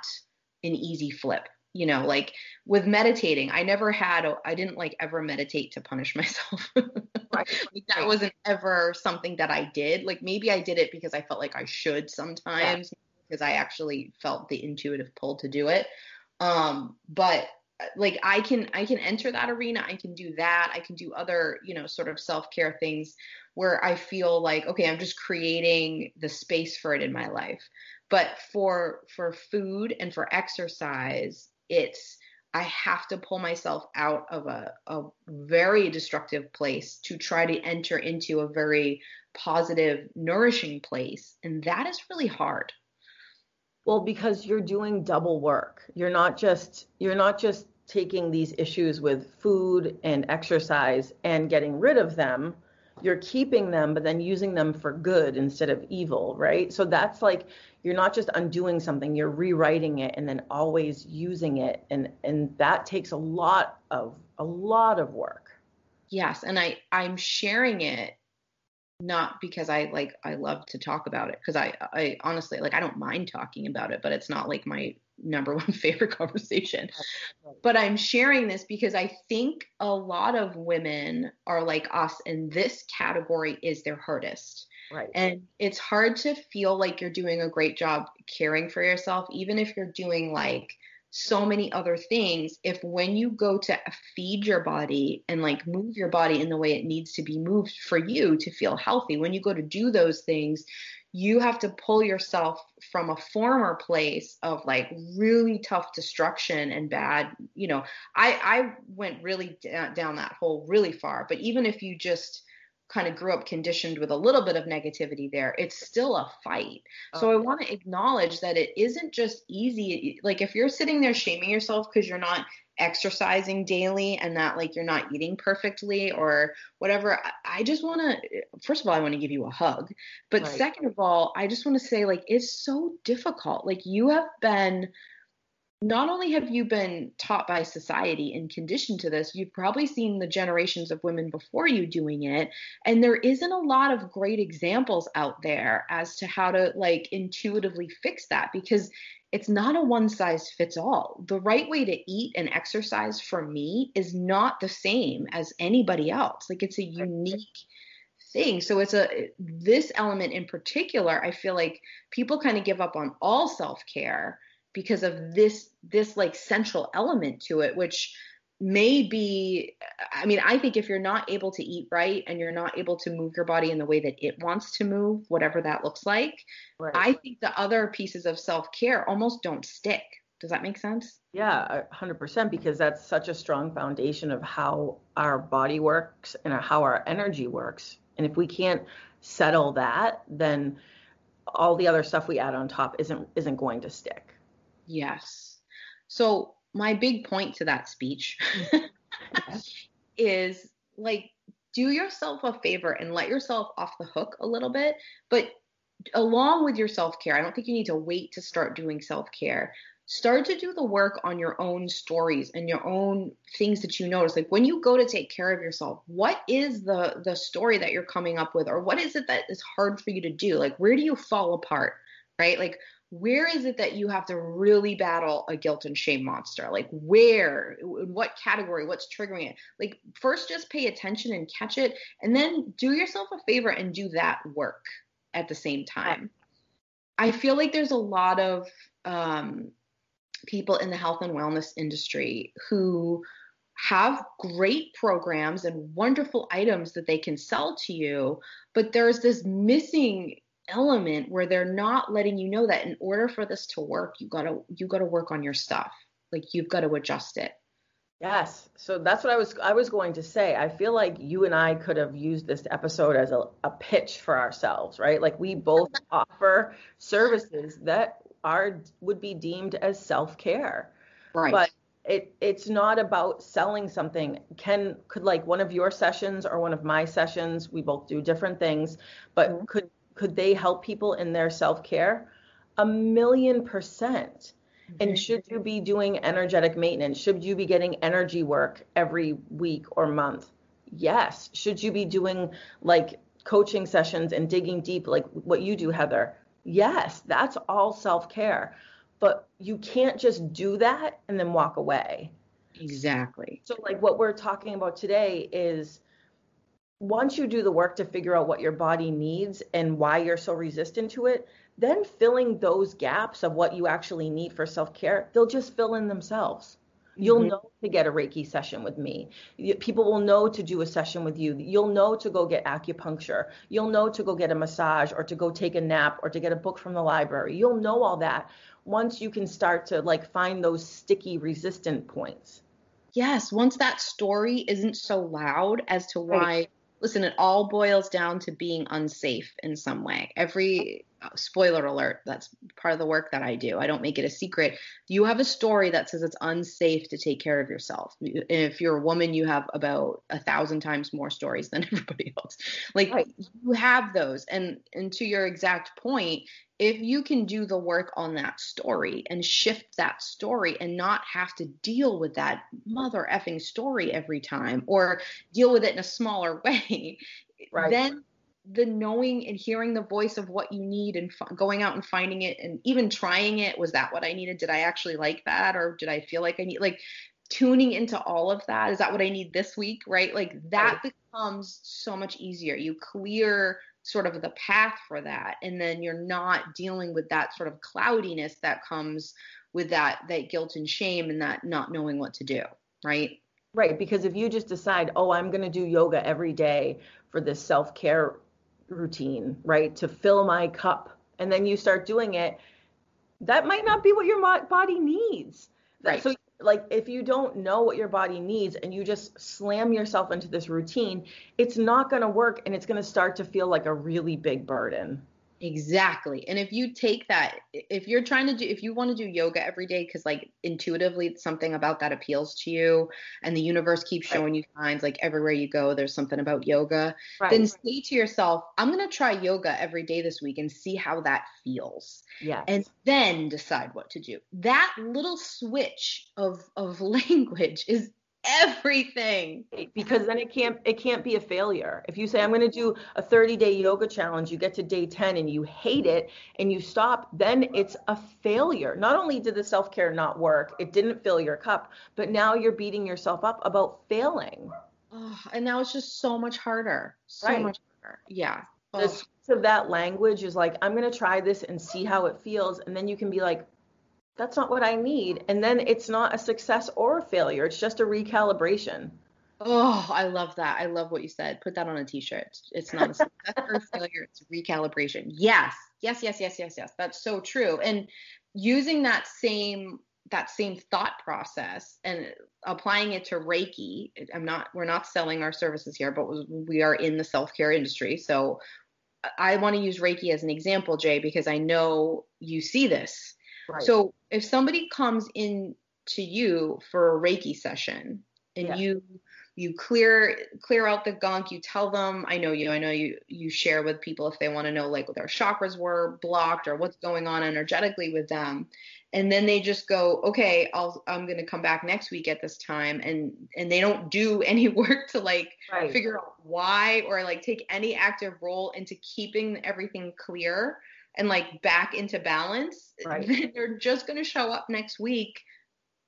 an easy flip you know like with meditating i never had i didn't like ever meditate to punish myself right. like, that wasn't ever something that i did like maybe i did it because i felt like i should sometimes yeah. because i actually felt the intuitive pull to do it um but like i can i can enter that arena i can do that i can do other you know sort of self-care things where i feel like okay i'm just creating the space for it in my life but for for food and for exercise it's I have to pull myself out of a, a very destructive place to try to enter into a very positive, nourishing place. And that is really hard. Well, because you're doing double work. You're not just you're not just taking these issues with food and exercise and getting rid of them. You're keeping them, but then using them for good instead of evil, right? So that's like you're not just undoing something you're rewriting it and then always using it and and that takes a lot of a lot of work yes and i i'm sharing it not because i like i love to talk about it because i i honestly like i don't mind talking about it but it's not like my number one favorite conversation. But i'm sharing this because i think a lot of women are like us and this category is their hardest. Right. And it's hard to feel like you're doing a great job caring for yourself, even if you're doing like so many other things. If when you go to feed your body and like move your body in the way it needs to be moved for you to feel healthy, when you go to do those things, you have to pull yourself from a former place of like really tough destruction and bad you know i i went really down that hole really far but even if you just kind of grew up conditioned with a little bit of negativity there, it's still a fight. Oh, so I want to acknowledge that it isn't just easy. Like if you're sitting there shaming yourself because you're not exercising daily and that like you're not eating perfectly or whatever, I just want to, first of all, I want to give you a hug. But right. second of all, I just want to say like it's so difficult. Like you have been not only have you been taught by society and conditioned to this, you've probably seen the generations of women before you doing it. And there isn't a lot of great examples out there as to how to like intuitively fix that because it's not a one size fits all. The right way to eat and exercise for me is not the same as anybody else. Like it's a unique thing. So it's a this element in particular, I feel like people kind of give up on all self-care because of this this like central element to it which may be i mean i think if you're not able to eat right and you're not able to move your body in the way that it wants to move whatever that looks like right. i think the other pieces of self-care almost don't stick. Does that make sense? Yeah 100% because that's such a strong foundation of how our body works and how our energy works. And if we can't settle that then all the other stuff we add on top isn't isn't going to stick Yes. So my big point to that speech is like do yourself a favor and let yourself off the hook a little bit, but along with your self-care, I don't think you need to wait to start doing self-care. Start to do the work on your own stories and your own things that you notice. Like when you go to take care of yourself, what is the the story that you're coming up with or what is it that is hard for you to do? Like where do you fall apart? Right? Like where is it that you have to really battle a guilt and shame monster? Like where, in what category, what's triggering it? Like first just pay attention and catch it and then do yourself a favor and do that work at the same time. I feel like there's a lot of um, people in the health and wellness industry who have great programs and wonderful items that they can sell to you, but there's this missing element where they're not letting you know that in order for this to work, you gotta you gotta work on your stuff. Like you've got to adjust it. Yes. So that's what I was I was going to say. I feel like you and I could have used this episode as a, a pitch for ourselves, right? Like we both offer services that are would be deemed as self-care. Right. But it it's not about selling something. Can could like one of your sessions or one of my sessions, we both do different things, but mm-hmm. could could they help people in their self-care? A million percent. And should you be doing energetic maintenance? Should you be getting energy work every week or month? Yes. Should you be doing like coaching sessions and digging deep like what you do heather? Yes. That's all self-care. But you can't just do that and then walk away. Exactly. So like what we're talking about today is once you do the work to figure out what your body needs and why you're so resistant to it, then filling those gaps of what you actually need for self care, they'll just fill in themselves. You'll mm-hmm. know to get a Reiki session with me. People will know to do a session with you. You'll know to go get acupuncture. You'll know to go get a massage or to go take a nap or to get a book from the library. You'll know all that once you can start to like find those sticky resistant points. Yes, once that story isn't so loud as to why right listen, it all boils down to being unsafe in some way. Every uh, spoiler alert, that's part of the work that I do. I don't make it a secret. You have a story that says it's unsafe to take care of yourself. If you're a woman, you have about a thousand times more stories than everybody else. Like right. you have those. And and to your exact point, if you can do the work on that story and shift that story and not have to deal with that mother effing story every time or deal with it in a smaller way, right. then the knowing and hearing the voice of what you need and f- going out and finding it and even trying it was that what I needed? Did I actually like that or did I feel like I need like tuning into all of that? Is that what I need this week? Right? Like that right. becomes so much easier. You clear sort of the path for that. And then you're not dealing with that sort of cloudiness that comes with that that guilt and shame and that not knowing what to do right? Right because if you just decide oh i'm going to do yoga every day for this self-care routine right to fill my cup and then you start doing it that might not be what your body needs. Right. So like if you don't know what your body needs and you just slam yourself into this routine, it's not going to work and it's going to start to feel like a really big burden. Exactly. And if you take that, if you're trying to do, if you want to do yoga every day, because like intuitively something about that appeals to you, and the universe keeps showing you signs like everywhere you go, there's something about yoga, right. then say to yourself, I'm going to try yoga every day this week and see how that feels. Yeah. And then decide what to do. That little switch of, of language is everything. Because then it can't it can't be a failure. If you say i'm going to do a 30 day yoga challenge you get to day 10 and you hate it and you stop then it's a failure. Not only did the self-care not work it didn't fill your cup but now you're beating yourself up about failing. Oh, and now it's just so much harder. So right. much harder. Yeah. Oh. the of that language is like i'm going to try this and see how it feels and then you can be like that's not what I need. And then it's not a success or a failure. It's just a recalibration. Oh, I love that. I love what you said. Put that on a t-shirt. It's not a success or failure. It's recalibration. Yes. Yes, yes, yes, yes, yes. That's so true. And using that same that same thought process and applying it to Reiki. I'm not we're not selling our services here, but we are in the self-care industry. So I want to use Reiki as an example, Jay, because I know you see this Right. So if somebody comes in to you for a Reiki session and yeah. you you clear clear out the gunk, you tell them, I know you, I know you you share with people if they want to know like what their chakras were blocked or what's going on energetically with them. And then they just go, okay, I'll I'm gonna come back next week at this time and and they don't do any work to like right. figure out why or like take any active role into keeping everything clear and like back into balance, right. they're just going to show up next week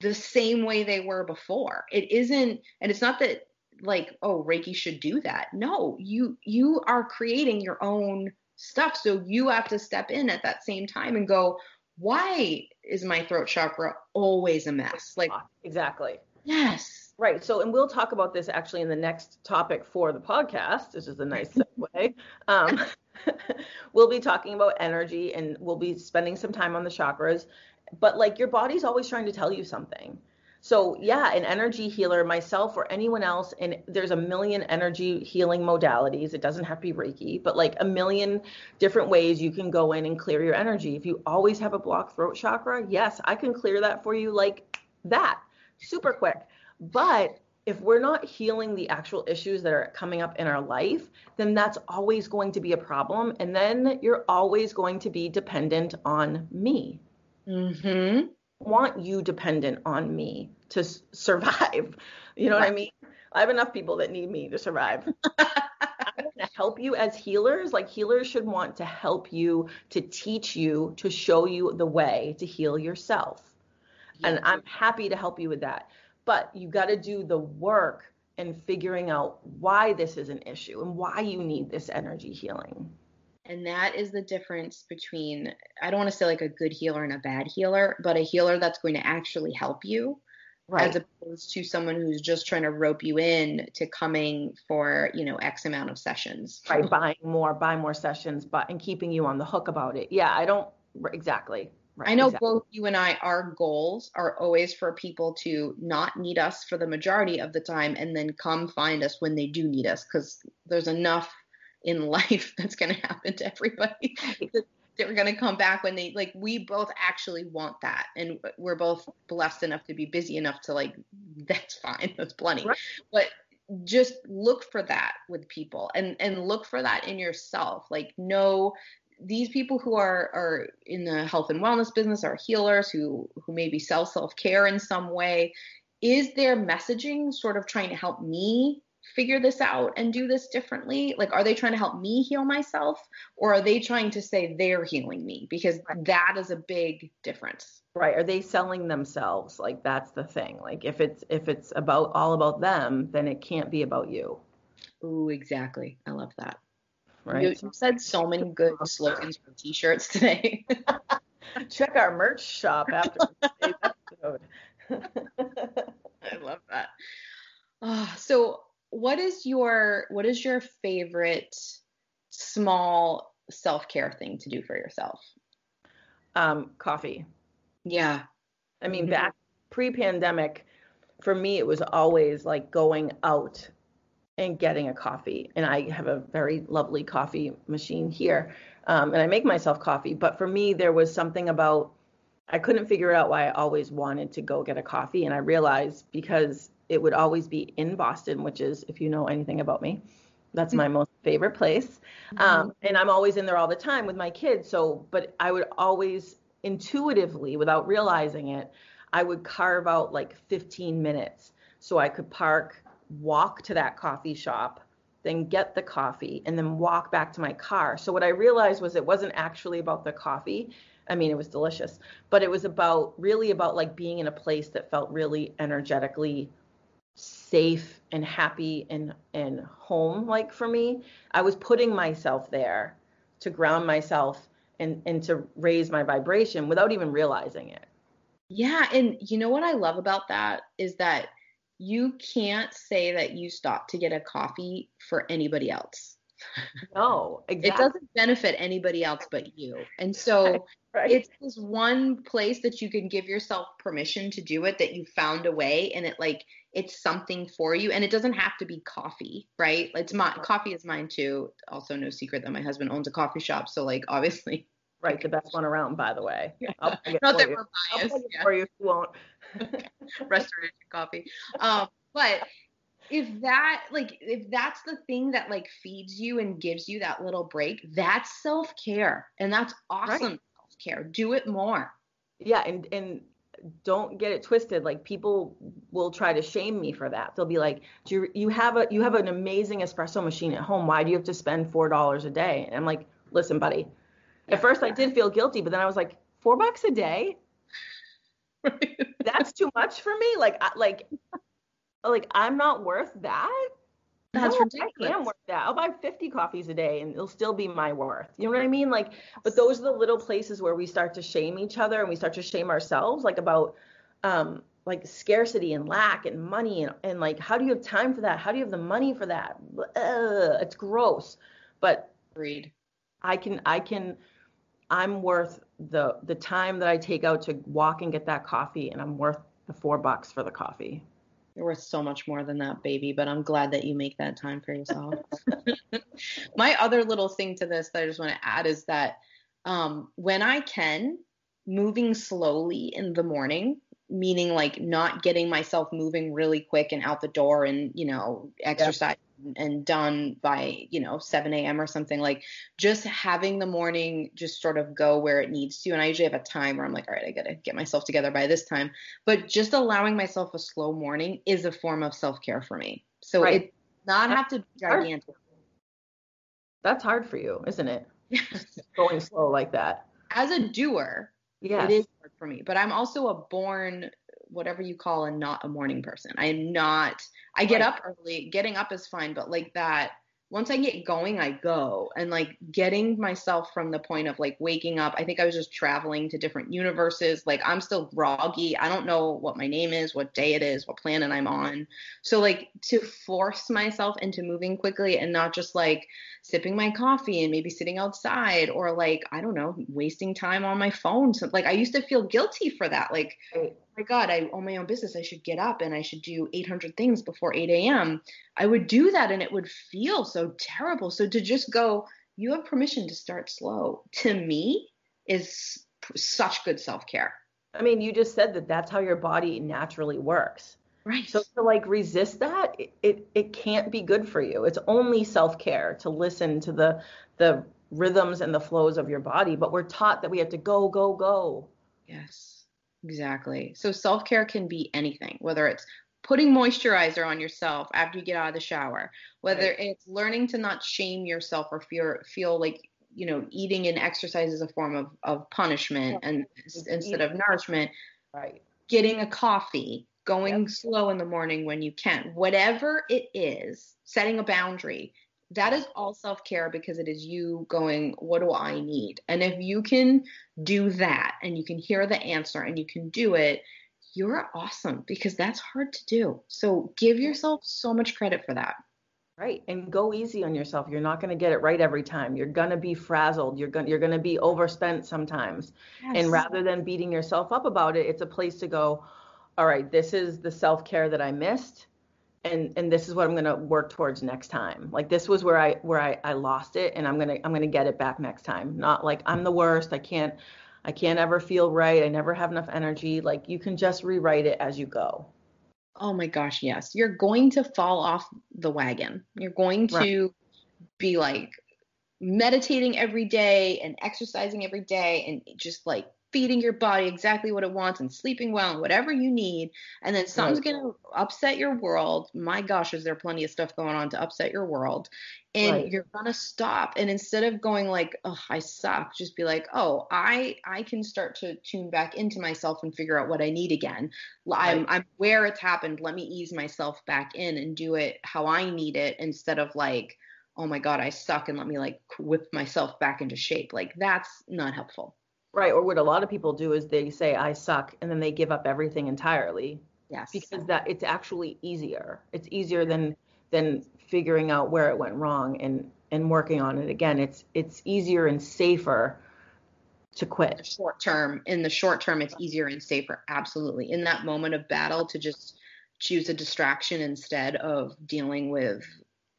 the same way they were before. It isn't, and it's not that like, oh, Reiki should do that. No, you you are creating your own stuff. So you have to step in at that same time and go, why is my throat chakra always a mess? Like exactly. Yes. Right. So, and we'll talk about this actually in the next topic for the podcast. This is a nice segue. Um, we'll be talking about energy and we'll be spending some time on the chakras. But like your body's always trying to tell you something. So, yeah, an energy healer, myself or anyone else, and there's a million energy healing modalities. It doesn't have to be Reiki, but like a million different ways you can go in and clear your energy. If you always have a blocked throat chakra, yes, I can clear that for you like that, super quick. But if we're not healing the actual issues that are coming up in our life, then that's always going to be a problem. And then you're always going to be dependent on me. Mm-hmm. want you dependent on me to s- survive. You know right. what I mean? I have enough people that need me to survive. I'm going to help you as healers. Like healers should want to help you, to teach you, to show you the way to heal yourself. Yeah. And I'm happy to help you with that but you got to do the work and figuring out why this is an issue and why you need this energy healing. And that is the difference between, I don't want to say like a good healer and a bad healer, but a healer that's going to actually help you. Right. As opposed to someone who's just trying to rope you in to coming for, you know, X amount of sessions. Right. Buying more, buy more sessions, but and keeping you on the hook about it. Yeah, I don't exactly. Right, I know exactly. both you and I, our goals are always for people to not need us for the majority of the time and then come find us when they do need us because there's enough in life that's going to happen to everybody that they're going to come back when they like we both actually want that and we're both blessed enough to be busy enough to like that's fine that's plenty right. but just look for that with people and and look for that in yourself like know these people who are are in the health and wellness business are healers who who maybe sell self-care in some way. Is their messaging sort of trying to help me figure this out and do this differently? Like are they trying to help me heal myself or are they trying to say they're healing me? Because that is a big difference. Right. Are they selling themselves? Like that's the thing. Like if it's if it's about all about them then it can't be about you. Ooh, exactly. I love that Right. You, said so many good slogans for t-shirts today. Check our merch shop after today's episode. I love that. Uh, so what is your what is your favorite small self-care thing to do for yourself? Um, coffee. Yeah. I mean, mm-hmm. back pre-pandemic, for me, it was always like going out and getting a coffee. And I have a very lovely coffee machine here. Um, and I make myself coffee. But for me, there was something about I couldn't figure out why I always wanted to go get a coffee. And I realized because it would always be in Boston, which is, if you know anything about me, that's my most favorite place. Mm-hmm. Um, and I'm always in there all the time with my kids. So, but I would always intuitively, without realizing it, I would carve out like 15 minutes so I could park, walk to that coffee shop, then get the coffee, and then walk back to my car. So, what I realized was it wasn't actually about the coffee. I mean, it was delicious, but it was about really about like being in a place that felt really energetically safe and happy and and home like for me i was putting myself there to ground myself and and to raise my vibration without even realizing it yeah and you know what i love about that is that you can't say that you stopped to get a coffee for anybody else. No exactly. it doesn't benefit anybody else but you. And so right. it's this one place that you can give yourself permission to do it that you found a way and it like it's something for you. And it doesn't have to be coffee right? It's my coffee is mine too. Also no secret that my husband owns a coffee shop. So like obviously right the best one around by the way. Not that you. we're biased yeah. for you if you won't. Restoration coffee. Um but if that like if that's the thing that like feeds you and gives you that little break that's self-care and that's awesome right. self-care. Do it more. Yeah and and don't get it twisted. Like people will try to shame me for that. They'll be like do you, you have a you have an amazing espresso machine at home. Why do you have to spend four dollars a day? And i'm like listen buddy at first i did feel guilty but then i was like four bucks a day that's too much for me like I, like like i'm not worth that that's no, ridiculous. I am worth that. I'll buy 50 coffees a day and it'll still be my worth. You know what I mean? Like, but those are the little places where we start to shame each other and we start to shame ourselves, like about um, like scarcity and lack and money and, and like how do you have time for that? How do you have the money for that? Ugh, it's gross. But read. I can I can I'm worth the the time that I take out to walk and get that coffee and I'm worth the four bucks for the coffee. You're worth so much more than that, baby, but I'm glad that you make that time for yourself. My other little thing to this that I just want to add is that um, when I can, moving slowly in the morning, meaning like not getting myself moving really quick and out the door and, you know, exercise and done by you know 7 a.m or something like just having the morning just sort of go where it needs to. And i usually have a time where i'm like all right i gotta get myself together by this time. But just allowing myself a slow morning is a form of self-care for me. So right. it not have to be gigantic. That's hard for you isn't it? Going slow like that. As a doer yeah it is hard for me but i'm also a born whatever you call a not a morning person. I am not. I get up early. Getting up is fine, but like that once I get going, I go. And like getting myself from the point of like waking up, I think I was just traveling to different universes. Like I'm still groggy. I don't know what my name is, what day it is, what planet I'm on. So like to force myself into moving quickly and not just like sipping my coffee and maybe sitting outside or like, I don't know, wasting time on my phone. So like I used to feel guilty for that. Like, my God, I own my own business. I should get up and I should do 800 things before 8 a.m. I would do that and it would feel so terrible. So to just go, you have permission to start slow, to me is such good self care. I mean, you just said that that's how your body naturally works. Right. So to like resist that, it, it, it can't be good for you. It's only self care to listen to the the rhythms and the flows of your body. But we're taught that we have to go, go, go. Yes Exactly. So self care can be anything, whether it's putting moisturizer on yourself after you get out of the shower, whether right. it's learning to not shame yourself or feel feel like you know eating and exercise is a form of of punishment and instead of nourishment. Right. Getting a coffee, going yep. slow in the morning when you can, whatever it is, setting a boundary that is all self care because it is you going, what do I need? And if you can do that and you can hear the answer and you can do it, you're awesome because that's hard to do. So give yourself so much credit for that. Right. And go easy on yourself. You're not going to get it right every time. You're going to be frazzled. You're going you're going to be overspent sometimes. Yes. And rather than beating yourself up about it, it's a place to go, all right, this is the self-care that I missed and and this is what I'm going to work towards next time. Like this was where I where I, I lost it and I'm going to I'm to get it back next time. Not like I'm the worst. I can't I can't ever feel right. I never have enough energy. Like you can just rewrite it as you go. Oh my gosh, yes. You're going to fall off the wagon. You're going to right. be like meditating every day and exercising every day and just like feeding your body exactly what it wants and sleeping well and whatever you need. And then something's right. going to upset your world. My gosh is there plenty of stuff going on to upset your world? And right. you're going to stop. And instead of going like oh i suck just be like oh i i can start to tune back into myself and figure out what i need again. Right. i'm i'm where it's happened. Let me ease myself back in and do it how i need it instead of like oh my god i suck and let me like whip myself back into shape. Like that's not helpful Right. Or what a lot of people do is they say, I suck, and then they give up everything entirely. Yes. Because that it's actually easier. It's easier than than figuring out where it went wrong and and working on it again. It's it's easier and safer to quit. Short term. In the short term, it's easier and safer. Absolutely. In that moment of battle, to just choose a distraction instead of dealing with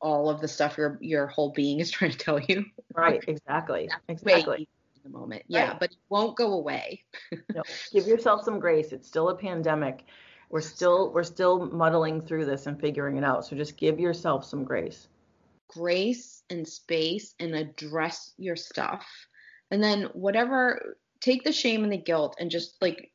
all of the stuff your your whole being is trying to tell you. Right. Exactly. exactly the moment. Yeah, right. but it won't go away. no, give yourself some grace. It's still a pandemic. We're still we're still muddling through this and figuring it out. So just give yourself some grace. Grace and space and address your stuff. And then whatever take the shame and the guilt and just like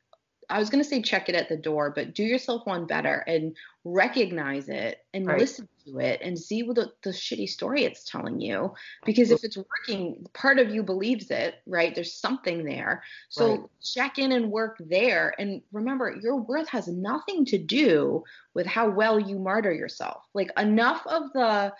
I was going to say check it at the door, but do yourself one better and recognize it and right. listen to it and see what the, the shitty story it's telling you. Because if it's working, part of you believes it, right? There's something there. So right. check in and work there. And remember, your worth has nothing to do with how well you martyr yourself. Like enough of the,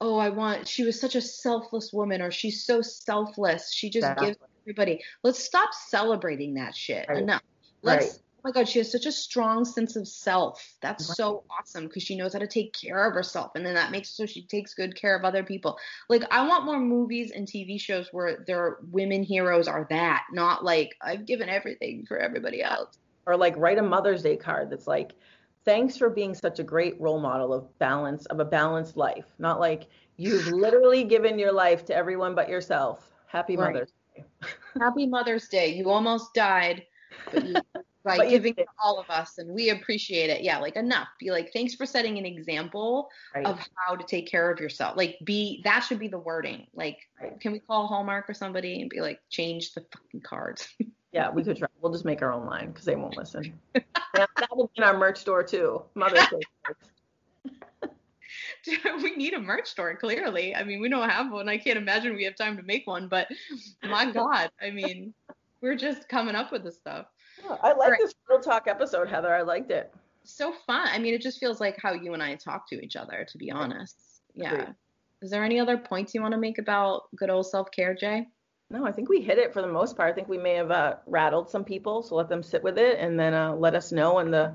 oh, I want, she was such a selfless woman or she's so selfless. She just exactly. gives everybody. Let's stop celebrating that shit. Right. Enough Let's. Right. Oh my God, she has such a strong sense of self. That's right. so awesome because she knows how to take care of herself, and then that makes so she takes good care of other people. Like I want more movies and TV shows where their women heroes are that, not like I've given everything for everybody else. Or like write a Mother's Day card that's like, thanks for being such a great role model of balance of a balanced life. Not like you've literally given your life to everyone but yourself. Happy right. Mother's Day. Happy Mother's Day. You almost died but you, by but giving to all of us and we appreciate it. Yeah like enough. Be like thanks for setting an example right. of how to take care of yourself. Like be that should be the wording. Like right. can we call hallmark or somebody and be like change the fucking cards? Yeah we could try. We'll just make our own line because they won't listen. That will be in our merch store too. Mother's day we need a merch store clearly. I mean we don't have one. I can't imagine we have time to make one but my god i mean we're just coming up with this stuff. Yeah, I like right. this real talk episode, Heather. I liked it. So fun. I mean, it just feels like how you and I talk to each other, to be honest. Yeah. Agreed. Is there any other points you want to make about good old self care, Jay? No, I think we hit it for the most part. I think we may have uh, rattled some people, so let them sit with it and then uh, let us know. And the,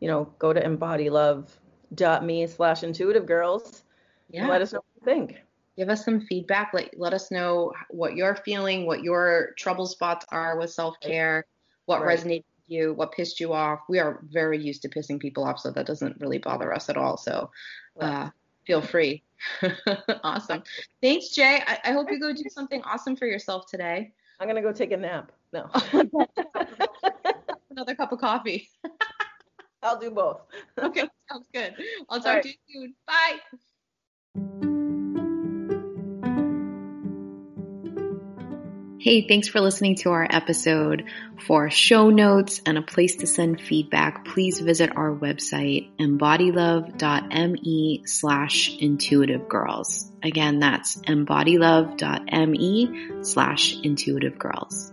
you know, go to embodylove.me slash intuitive girls. Yeah. let us know what you think give us some feedback. Let, let us know what you're feeling, what your trouble spots are with self care, what right. resonated with you, what pissed you off. We are very used to pissing people off, so that doesn't really bother us at all. So uh, feel free. awesome. Thanks, Jay. I, I hope you go do something awesome for yourself today. I'm going to go take a nap. No. Another cup of coffee. I'll do both. okay, sounds good. I'll talk right. to you soon. Bye. Hey, thanks for listening to our episode. For show notes and a place to send feedback, please visit our website, embodylove.me slash intuitive girls. Again, that's embodylove.me slash intuitive girls.